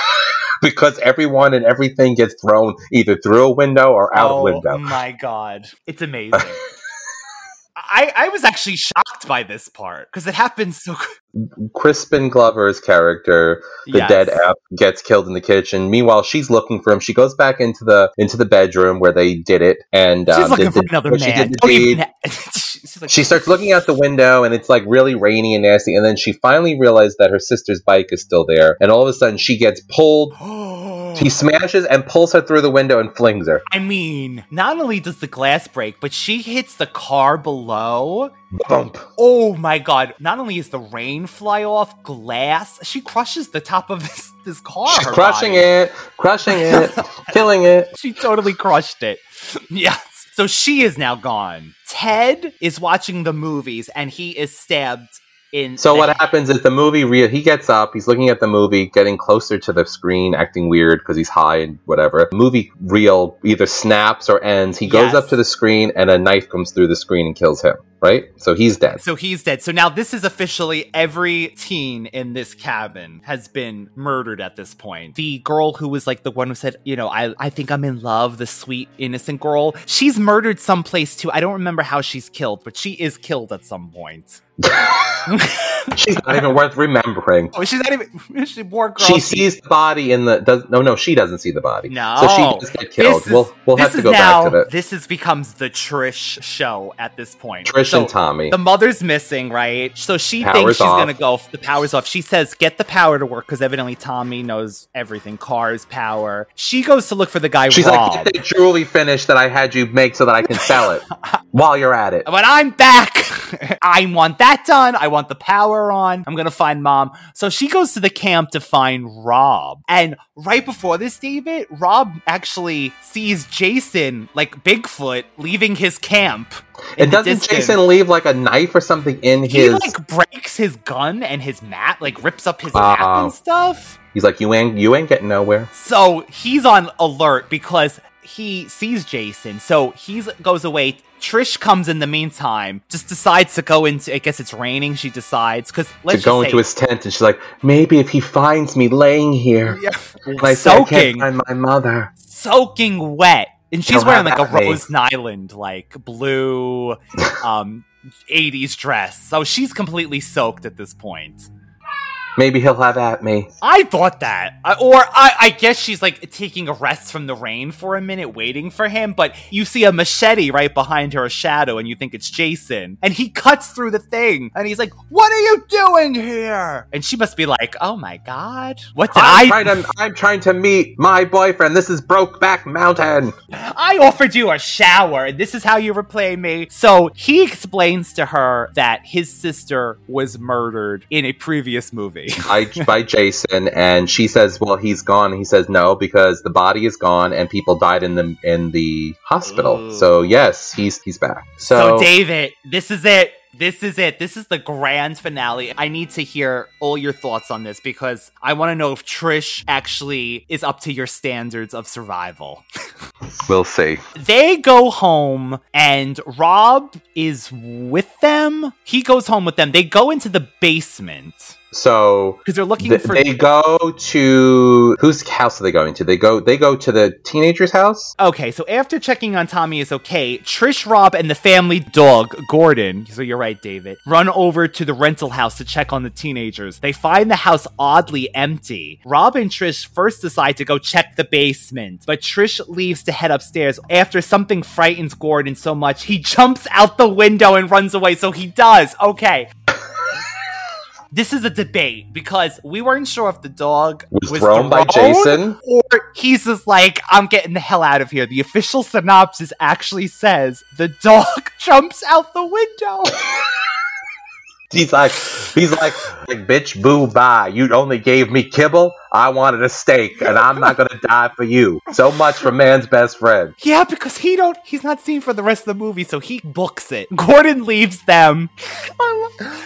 Because everyone and everything gets thrown either through a window or out oh a window. my god, it's amazing. *laughs* I I was actually shocked by this part because it happens so. Crispin Glover's character, the Yes. dead app, gets killed in the kitchen. Meanwhile, she's looking for him. She goes back into the into the bedroom where they did it, and She's um, looking for the- another she man. did the Don't even deed. ha- *laughs* like, She starts looking out the window, and it's like really rainy and nasty. And then she finally realizes that her sister's bike is still there, and all of a sudden she gets pulled. *gasps* *gasps* *gasps* He smashes and pulls her through the window and flings her. I mean, not only does the glass break, but she hits the car below. Bump. Oh my god! Not only is the rain fly off glass, she crushes the top of *laughs* this this car. She's crushing body. it, crushing it, *laughs* killing it. She totally crushed it. *laughs* Yes. So she is now gone. Ted is watching the movies and he is stabbed in. So what happens is the movie re- he gets up, he's looking at the movie, getting closer to the screen, acting weird because he's high and whatever. The movie reel either snaps or ends. He goes Yes. up to the screen and a knife comes through the screen and kills him. Right? So he's dead. So he's dead. So now this is officially every teen in this cabin has been murdered at this point. The girl who was like the one who said, you know, I, I think I'm in love, the sweet, innocent girl, she's murdered someplace too. I don't remember how she's killed, but she is killed at some point. *laughs* *laughs* She's not even worth remembering. Oh, she's not even. *laughs* She poor girl. She sees the body in the does no no she doesn't see the body. No. So she does get killed. Is- we'll we'll have to go now, back to that. This is becomes the Trish show at this point. Trish So, Tommy. The mother's missing, right? So she Power's thinks she's off. gonna go. The power's off. She says, "Get the power to work," because evidently Tommy knows everything. Cars, power. She goes to look for the guy She's Rob. like, get the jewelry finish that I had you make so that I can sell it *laughs* while you're at it. But I'm back. *laughs* I want that done. I want the power on. I'm gonna find mom. So she goes to the camp to find Rob. And right before this, David, Rob actually sees Jason, like Bigfoot, leaving his camp. And doesn't distance. Jason leave like a knife or something in He his? like breaks his gun and his mat, like rips up his map and stuff. He's like, you ain't you ain't getting nowhere. So he's on alert because he sees Jason. So he goes away. Trish comes in the meantime, just decides to go into. I guess it's raining. She decides because let's to go into his tent, and she's like, maybe if he finds me laying here, say, and I say I can't soaking, find my mother. soaking wet, and she's wearing like a me. Rose Island like blue, um, *laughs* 80s dress. So she's completely soaked at this point. Maybe he'll have at me. I thought that. I, or I, I guess she's like taking a rest from the rain for a minute, waiting for him. But you see a machete right behind her, a shadow, and you think it's Jason. And he cuts through the thing, and he's like, What are you doing here? And she must be like, Oh my god. What did I'm I trying to I'm trying to meet my boyfriend. This is Brokeback Mountain. I offered you a shower, and this is how you replay me. So he explains to her that his sister was murdered in a previous movie. *laughs* I, by Jason, and she says, "Well, he's gone." He says, "No, because the body is gone, and people died in the in the hospital." Ooh. So yes, he's he's back. So, So, David, this is it. This is it. This is the grand finale. I need to hear all your thoughts on this because I want to know if Trish actually is up to your standards of survival. *laughs* We'll see. They go home and Rob is with them. He goes home with them. They go into the basement So because they're looking th- for. they go to whose house are they going to? They go they go to the teenager's house. Okay, so after checking on Tommy is okay, Trish, Rob, and the family dog, Gordon, so you're right, David, run over to the rental house to check on the teenagers. They find the house oddly empty. Rob and Trish first decide to go check the basement, but Trish leaves to head upstairs after something frightens Gordon so much he jumps out the window and runs away. So he does. Okay. This is a debate because we weren't sure if the dog Was thrown by thrown Jason? or he's just like, I'm getting the hell out of here. The official synopsis actually says the dog *laughs* jumps out the window. *laughs* He's like he's like like bitch boo bye. You only gave me kibble. I wanted a steak, and I'm not gonna die for you. So much for man's best friend. yeah, because he don't he's not seen for the rest of the movie, so he books it. *laughs* Gordon leaves them.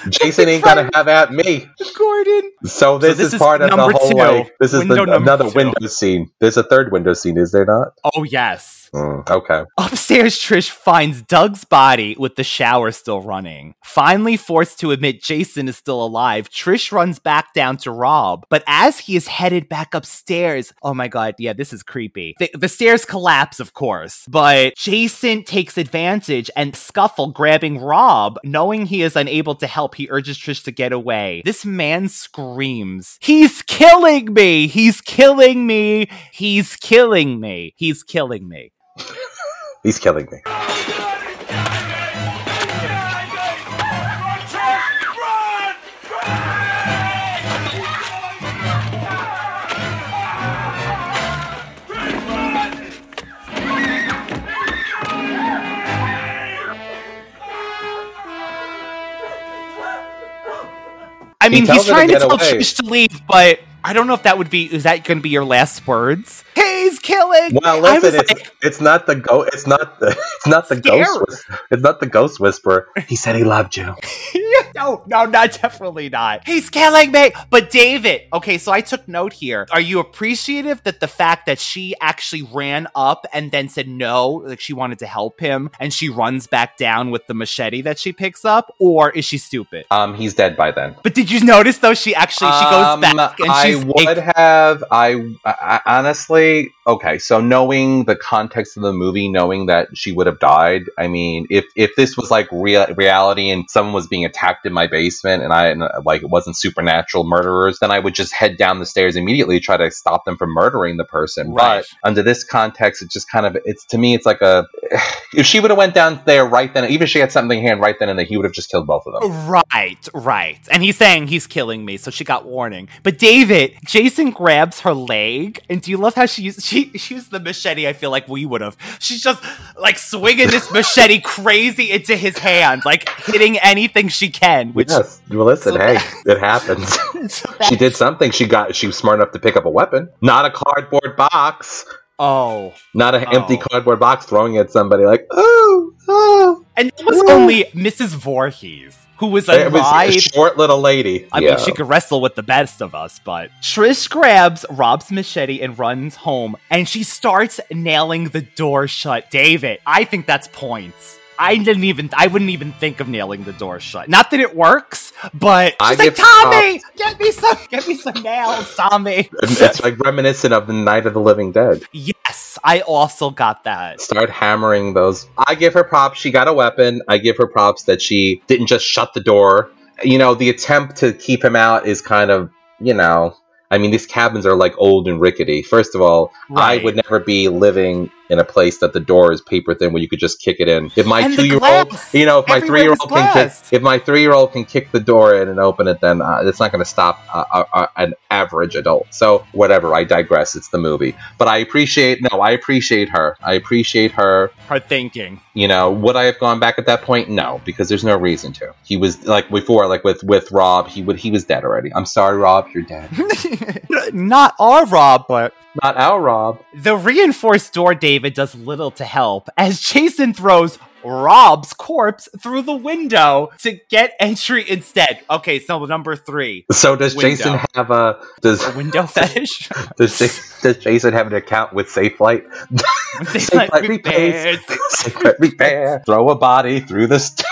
Jason ain't gonna have at me. Gordon. So this, this is, is part of the whole two. like this is Window the, number another two. window scene. There's a third window scene, is there not? Oh yes. Mm, okay. Upstairs, Trish finds Doug's body with the shower still running. Finally forced to admit Jason is still alive, Trish runs back down to Rob. But as he is headed back upstairs, oh my god, yeah, this is creepy. The, the stairs collapse, of course, but Jason takes advantage and scuffle, grabbing Rob. Knowing he is unable to help, he urges Trish to get away. This man screams, He's killing me! He's killing me! He's killing me! He's killing me. He's killing me. I mean, he's her to trying to, tell away. Trish to leave, but I don't know if that would be. Is that going to be your last words? He's killing. Well, listen, it's, like, it's not the go. It's not the. It's not the Scared. ghost. It's not the ghost whisperer. He said he loved you. *laughs* no, no, not definitely not. He's killing me. But David, okay, so I took note here. Are you appreciative that the fact that she actually ran up and then said no, like she wanted to help him, and she runs back down with the machete that she picks up, or is she stupid? Um, he's dead by then. But did you notice though? She actually she goes Um, back and I would like, have. I, I honestly play Okay, so knowing the context of the movie, knowing that she would have died. I mean, if if this was like real reality and someone was being attacked in my basement and I and, uh, like it wasn't supernatural murderers, then I would just head down the stairs immediately try to stop them from murdering the person. Right. But under this context, it just kind of it's to me, it's like a. *sighs* If she would have went down there right then, even if she had something in hand right then and there, he would have just killed both of them. Right, right. And he's saying he's killing me, so she got warning. But David, Jason grabs her leg, and do you love how she she, she used the machete? I feel like we would have. She's just like swinging this machete *laughs* crazy into his hand, like hitting anything she can. Which yes. Well, listen, so hey, it happens. *laughs* she did something. She got. She was smart enough to pick up a weapon, not a cardboard box, oh, not an oh. empty Oh. cardboard box throwing at somebody like oh oh. and it was only oh. Mrs. Voorhees who was was a short little lady. I Yeah. mean, she could wrestle with the best of us, but Trish grabs Rob's machete and runs home, and she starts nailing the door shut. David, I think that's points. I didn't even, I wouldn't even think of nailing the door shut. Not that it works, but I she's like, Tommy, get me some, get me some nails, Tommy. it's like reminiscent of the Night of the Living Dead. yes, I also got that. Start hammering those. I give her props. She got a weapon. I give her props that she didn't just shut the door. You know, the attempt to keep him out is kind of, you know, I mean, these cabins are like old and rickety. First of all, I would never be living in a place that the door is paper thin where you could just kick it in. If my two year old, you know, if my three year old can kick, if my three year old can kick the door in and open it, then uh, it's not going to stop uh, uh, uh, an average adult. So whatever. I digress. It's the movie, but I appreciate. No, I appreciate her. I appreciate her. Her thinking. You know, would I have gone back at that point? No, because there's no reason to. He was like before, like with with Rob. He would he was dead already. I'm sorry, Rob. You're dead. *laughs* Not our Rob, but not our Rob. The reinforced door, David, does little to help as Jason throws Rob's corpse through the window to get entry instead. Okay, so number three. So does Window. Jason have a does A window fetish? *laughs* does, does Jason have an account with Safelite? *laughs* Safelite repairs. *laughs* Safelite repair. Throw a body through the st-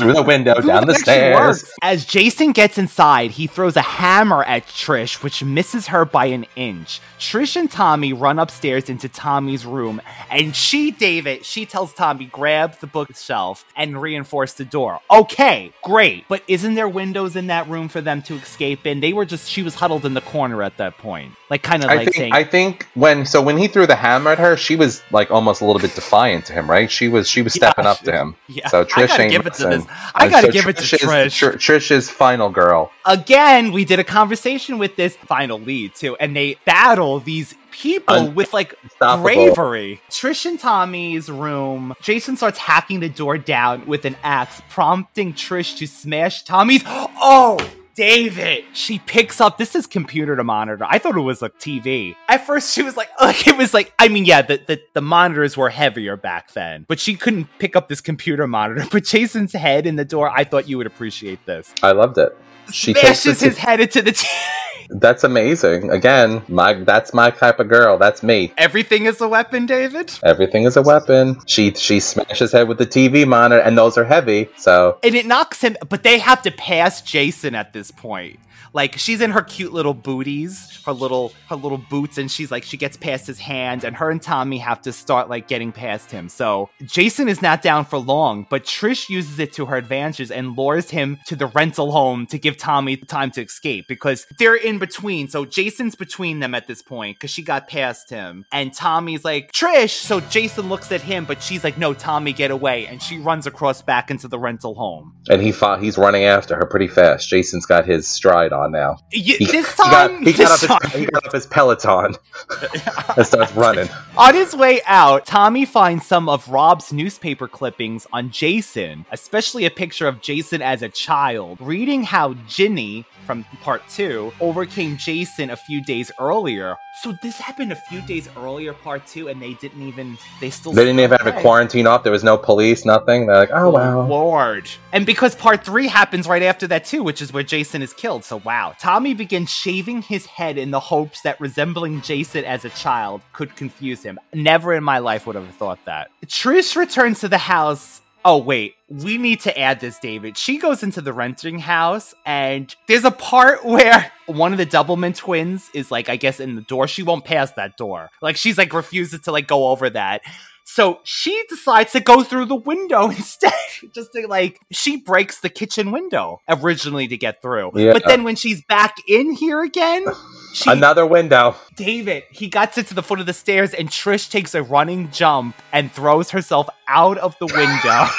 through the window down the stairs. works. As Jason gets inside, he throws a hammer at Trish, which misses her by an inch. Trish and Tommy run upstairs into Tommy's room, and she, David, she tells Tommy, grab the bookshelf and reinforce the door. Okay, great. But isn't there windows in that room for them to escape in? They were just, she was huddled in the corner at that point. Like, kind of like think saying, I think when so when he threw the hammer at her, she was like almost a little bit defiant to him, right? She was she was Yeah, stepping up she- to him. *laughs* yeah. So I Trish gotta ain't give it to listen. this. I gotta so give it to Trish is- Tr- Trish's final girl. again, we did a conversation with this final lead too, and they battle these people Un- with like bravery. Trish and Tommy's room. Jason starts hacking the door down with an axe, prompting Trish to smash Tommy's. Oh! David, she picks up. This is computer to monitor. I thought it was a TV. At first, she was like, *laughs* like it was like. I mean, yeah, the, the the monitors were heavier back then, but she couldn't pick up this computer monitor. *laughs* But Jason's head in the door. I thought you would appreciate this I loved it. She smashes his head into the TV. *laughs* That's amazing. Again, my that's my type of girl. That's me. Everything is a weapon, David. Everything is a weapon. She she smashes head with the TV monitor, and those are heavy. So And it knocks him, but they have to pass Jason at this point. Like she's in her cute little booties, her little her little boots, and she's like she gets past his hand, and her and Tommy have to start like getting past him. So Jason is not down for long, but Trish uses it to her advantage and lures him to the rental home to give Tommy time to escape because they're in between. So Jason's between them at this point because she got past him, and Tommy's like Trish. So Jason looks at him, but she's like, "No, Tommy, get away!" And she runs across back into the rental home. and he fought. He's running after her pretty fast. Jason's got his stride on now. Y- He, this he got, time, he got up his, time- he got up his peloton *laughs* and starts running. on his way out, Tommy finds some of Rob's newspaper clippings on Jason, especially a picture of Jason as a child, reading how Ginny from part two overcame Jason a few days earlier. So this happened a few days earlier, part two, and they didn't even they still They didn't even have a quarantine off. There was no police, nothing. They're like, oh, oh wow. Lord. And because part three happens right after that too, which is where Jason is killed. So wow. Tommy begins shaving his head in the hopes that resembling Jason as a child could confuse him. Never in my life would have thought that. Trish returns to the house. Oh wait, we need to add this, David. She goes into the renting house, and there's a part *laughs* where one of the Doublemint twins is like, I guess, in the door. She won't pass that door. Like she's like refuses to like go over that. So she decides to go through the window *laughs* instead. Just to like, she breaks the kitchen window originally to get through. Yeah. But then when she's back in here again, she, Another window. David, he gets it to the foot of the stairs and Trish takes a running jump and throws herself out of the window. *laughs*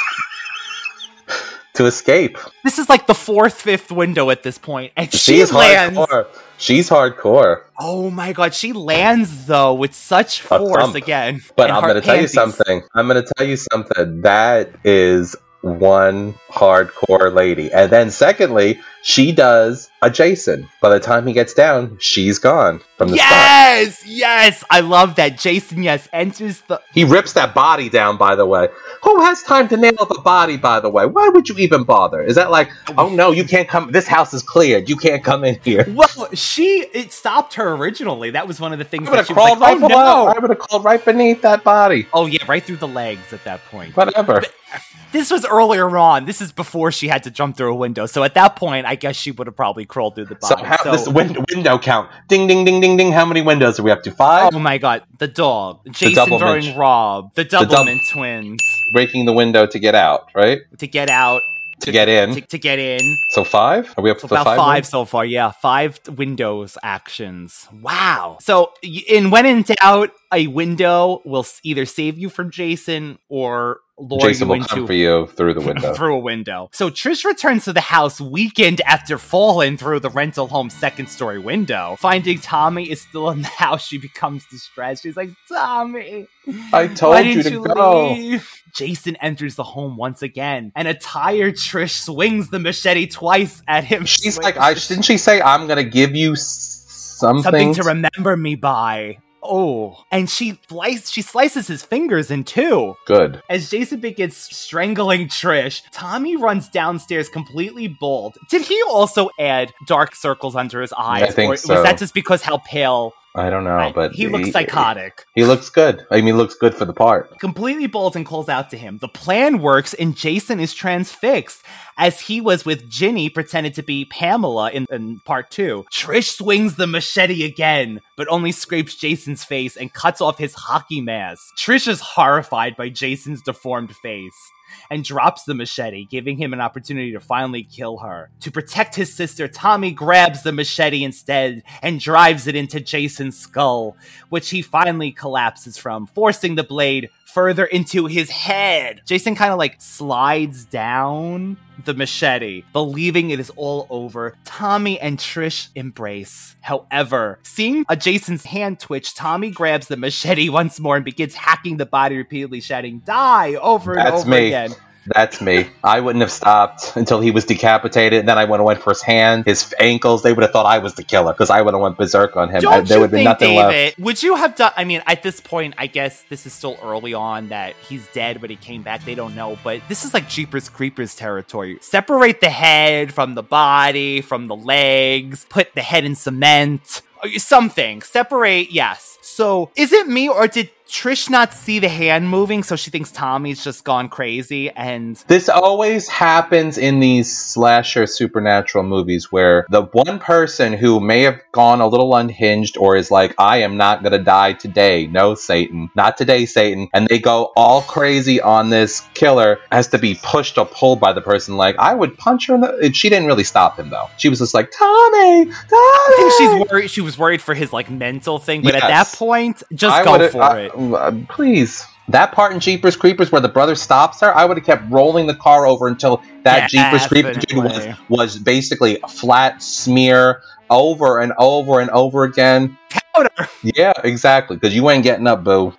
to escape. this is like the fourth, fifth window at this point, and she She's lands. hardcore. She's hardcore. Oh my god, she lands though with such force again. But I'm going to tell you something. I'm going to tell you something. That is one hardcore lady. And then, secondly, she does a Jason. By the time he gets down, she's gone from the spot. Yes, yes, I love that. Jason, yes, enters the. He rips that body down, by the way. Who has time to nail up a body, by the way? Why would you even bother? Is that like, oh no, you can't come, this house is cleared. You can't come in here. *laughs* Well, she it stopped her originally. That was one of the things I would that have she crawled like, right "Oh below. no!" I would have crawled right beneath that body. Oh yeah, right through the legs at that point. Whatever. This was earlier on. This is before she had to jump through a window. So at that point, I guess she would have probably crawled through the So, body. how, So- this win- window count. Ding, ding, ding, ding, ding. How many windows are we up to? Five? oh my god, the dog, Jason Doublemint. throwing Rob, the Doub- Doublemint twins Breaking the window to get out, right? to get out, To get in. to, to get in. So five? Are we up So to about five? five, so far, yeah. Five Windows actions. Wow. So, in when in doubt, a window will either save you from Jason or lure Jason you will come for you through the window. *laughs* through a window. So Trish returns to the house weekend after falling through the rental home's second story window. Finding Tommy is still in the *laughs* house, she becomes distressed. She's like, Tommy, I told you to go. leave? Jason enters the home once again, and a tired Trish swings the machete twice at him. She's like, I didn't she say I'm gonna give you something? something to remember me by. Oh, and she slice she slices his fingers in two. Good. As Jason begins strangling Trish, Tommy runs downstairs completely bald. Did he also add dark circles under his eyes? I think or so. was that just because how pale? I don't know, I- but he looks psychotic. He looks good. I mean, he looks good for the part. completely bald and calls out to him. The plan works, and Jason is transfixed, as he was with Ginny, pretended to be Pamela in, in part two. Trish swings the machete again, but only scrapes Jason's face and cuts off his hockey mask. Trish is horrified by Jason's deformed face. And drops the machete, giving him an opportunity to finally kill her. To protect his sister, Tommy grabs the machete instead and drives it into Jason's skull, which he finally collapses from, forcing the blade further into his head. Jason kind of like slides down the machete, believing it is all over. Tommy and Trish embrace. However, seeing a Jason's hand twitch, Tommy grabs the machete *laughs* once more and begins hacking the body repeatedly, shouting, Die! over and That's over me. again. That's me. I wouldn't have stopped until he was decapitated. And then I would have went for his hand, his ankles. They would have thought I was the killer because I would have went berserk on him. I- Don't there you would have been think, left. David? Would you have done? I mean, at this point, I guess this is still early on that he's dead, but he came back. They don't know, but this is like Jeepers Creepers territory. Separate the head from the body, from the legs. Put the head in cement. Something separate, yes. So, is it me or did Trish not see the hand moving, so she thinks Tommy's just gone crazy? And This always happens in these slasher supernatural movies where the one person who may have gone a little unhinged or is like, I am not going to die today. No, Satan. Not today, Satan. And they go all crazy on this killer has to be pushed or pulled by the person. Like, I would punch her in the. and She didn't really stop him, though. She was just like, Tommy! Tommy! I think she's worried. She was worried for his like mental thing, but at that point, just I go for I- it. Please. That part in Jeepers Creepers where the brother stops her, I would have kept rolling the car over until that Jeepers Creepers dude was, was basically a flat smear over and over and over again. Powder. Yeah, exactly. Because you ain't getting up, boo.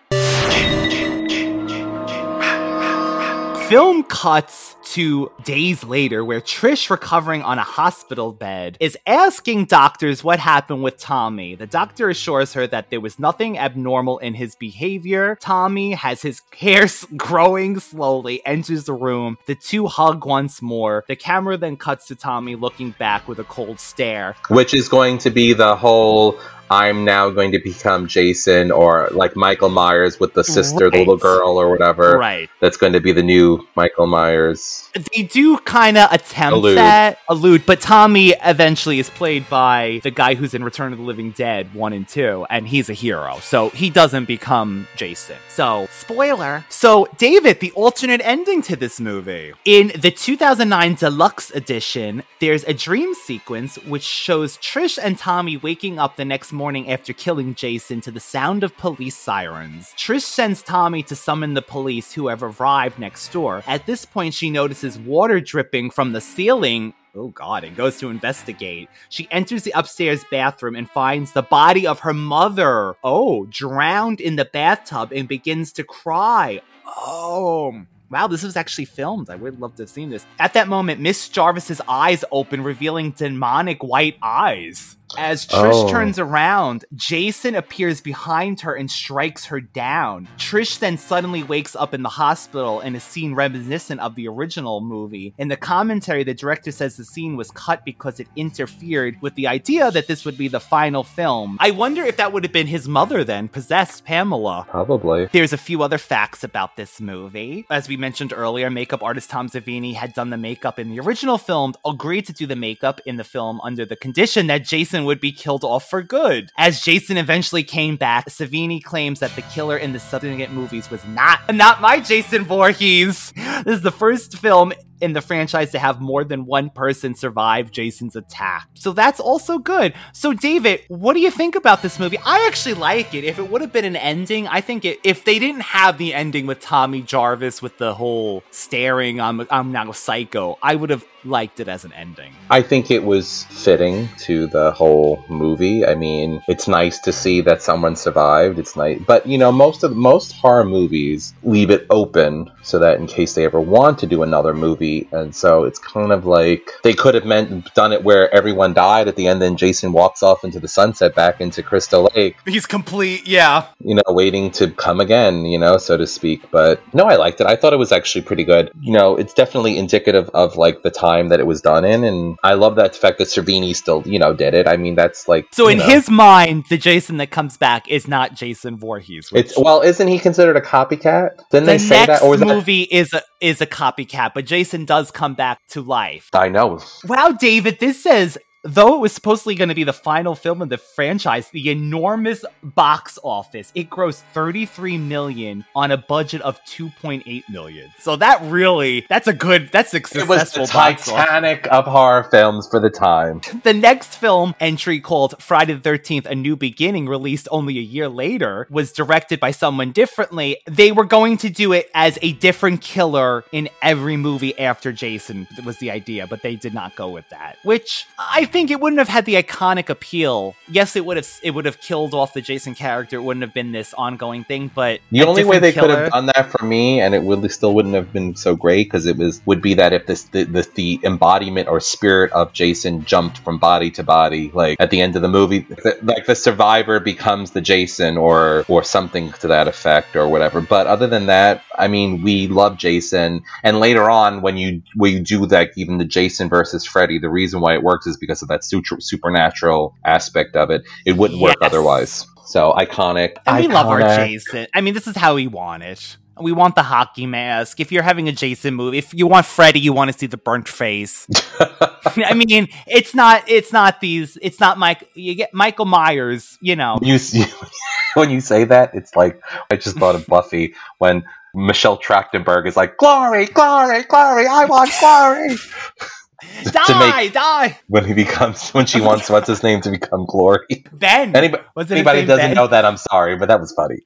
Film cuts to days later where Trish, recovering on a hospital bed, is asking doctors what happened with Tommy. The doctor assures her that there was nothing abnormal in his behavior. Tommy has his *laughs* hair growing slowly, enters the room. The two hug once more. The camera then cuts to Tommy looking back with a cold stare. Which is going to be the whole I'm now going to become Jason or like Michael Myers with the sister, the little girl or whatever. Right. That's going to be the new Michael Myers. They do kind of attempt Allude. that, allude, but Tommy eventually is played by the guy who's in Return of the Living Dead 1 and 2, and he's a hero, so he doesn't become Jason. So, spoiler. So, David, the alternate ending to this movie. In the 2009 Deluxe Edition, there's a dream sequence which shows Trish and Tommy waking up the next morning after killing Jason to the sound of police sirens. Trish sends Tommy to summon the police who have arrived next door. At this point, she notices water dripping from the ceiling. Oh god, and goes to investigate. She enters the upstairs bathroom and finds the body of her mother. Oh, drowned in the bathtub and begins to cry. Oh. Wow, this was actually filmed. I would love to have seen this. At that moment, Miss Jarvis's eyes open, revealing demonic white eyes. As Trish Oh. turns around, Jason appears behind her and strikes her down. Trish then suddenly wakes up in the hospital and is seen reminiscent of the original movie. In the commentary, the director says the scene was cut because it interfered with the idea that this would be the final film. I wonder if that would have been his mother then, possessed Pamela. Probably. There's a few other facts about this movie. As we mentioned earlier, makeup artist Tom Savini had done the makeup in the original film, agreed to do the makeup in the film under the condition that Jason would be killed off for good. As Jason eventually came back, Savini claims that the killer in the subsequent movies was not not my Jason Voorhees. *laughs* This is the first film in the franchise to have more than one person survive Jason's attack. So that's also good. So David, what do you think about this movie? I actually like it. If it would have been an ending, I think it, if they didn't have the ending with Tommy Jarvis with the whole staring I'm I'm now a psycho, I would have liked it as an ending. I think it was fitting to the whole movie. I mean, it's nice to see that someone survived. It's nice, but you know, most of most horror movies leave it open so that in case they ever want to do another movie, And so it's kind of like they could have meant done it where everyone died at the end, then Jason walks off into the sunset back into Crystal Lake. He's complete, yeah. You know, waiting to come again, you know, so to speak. But no, I liked it. I thought it was actually pretty good. You know, it's definitely indicative of like the time that it was done in, and I love that fact that Savini still, you know, did it. I mean, that's like so in know. his mind, the Jason that comes back is not Jason Voorhees. It's well, isn't he considered a copycat? Didn't the they say that? Or was movie is a is a copycat, but Jason does come back to life. I know. Wow, David, this says though it was supposedly going to be the final film of the franchise, the enormous box office, it grossed 33 million on a budget of 2.8 million. So that really, that's a good, that's a It was the box office. Titanic of horror films for the time. The next film entry called Friday the 13th A New Beginning, released only a year later, was directed by someone differently. They were going to do it as a different killer in every movie after Jason, was the idea, but they did not go with that. Which I think it wouldn't have had the iconic appeal. Yes, it would have it would have killed off the Jason character. It wouldn't have been this ongoing thing, but The only way they could have done that for me, and it would still wouldn't have been so great, because it was would be that if this the, the the embodiment or spirit of Jason jumped from body to body, like at the end of the movie, the, like the survivor becomes the Jason or or something to that effect or whatever. But other than that, I mean, we love Jason, and later on when you when you do like even the Jason versus Freddy, the reason why it works is because of that sutra- supernatural aspect of it. It wouldn't work otherwise. So iconic. And we love our. Jason. I mean, this is how we want it. We want the hockey mask. If you're having a Jason movie, if you want Freddy, you want to see the burnt face. *laughs* I mean, it's not. It's not these. It's not Mike. You get Michael Myers. You know. you see, *laughs* when you say that, it's like I just thought of Buffy when Michelle Trachtenberg is like, "Glory, glory, glory! I want glory." *laughs* *laughs* Die, die. when he becomes, when she wants, what's his name to become Glory. Ben. Anybody, anybody doesn't Ben? know that, I'm sorry, but that was funny.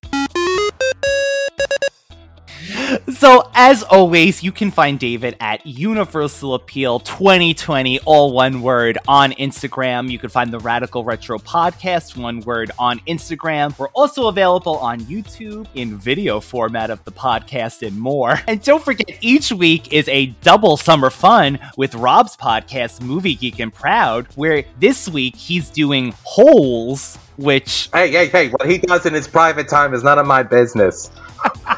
So, as always, you can find David at Universal Appeal 2020, all one word, on Instagram. You can find the Radical Retro Podcast, one word, on Instagram. We're also available on YouTube in video format of the podcast and more. And don't forget, each week is a double summer fun with Rob's podcast, Movie Geek and Proud, where this week he's doing Holes, which Hey, hey, hey! What he does in his private time is none of my business. *laughs*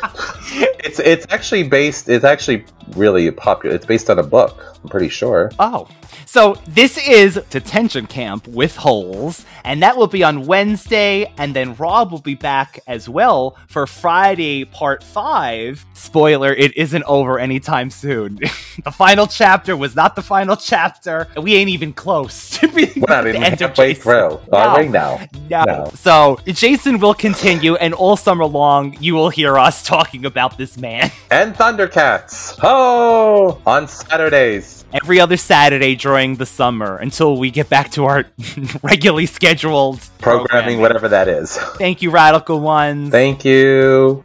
ハハハハ! It's it's actually based. It's actually really popular. It's based on a book. I'm pretty sure. Oh. So this is Detention Camp with Holes, and that will be on Wednesday, and then Rob will be back as well for Friday part five. Spoiler, it isn't over anytime soon. *laughs* the final chapter was not the final chapter. We ain't even close *laughs* to being We're not even halfway Jason. through. No. Are we now? No. No. So Jason will continue, and all summer long, you will hear us talking about this man. *laughs* and Thundercats. Oh, on Saturdays. every other Saturday during the summer until we get back to our *laughs* regularly scheduled Programming, whatever that is. Thank you, Radical Ones. Thank you.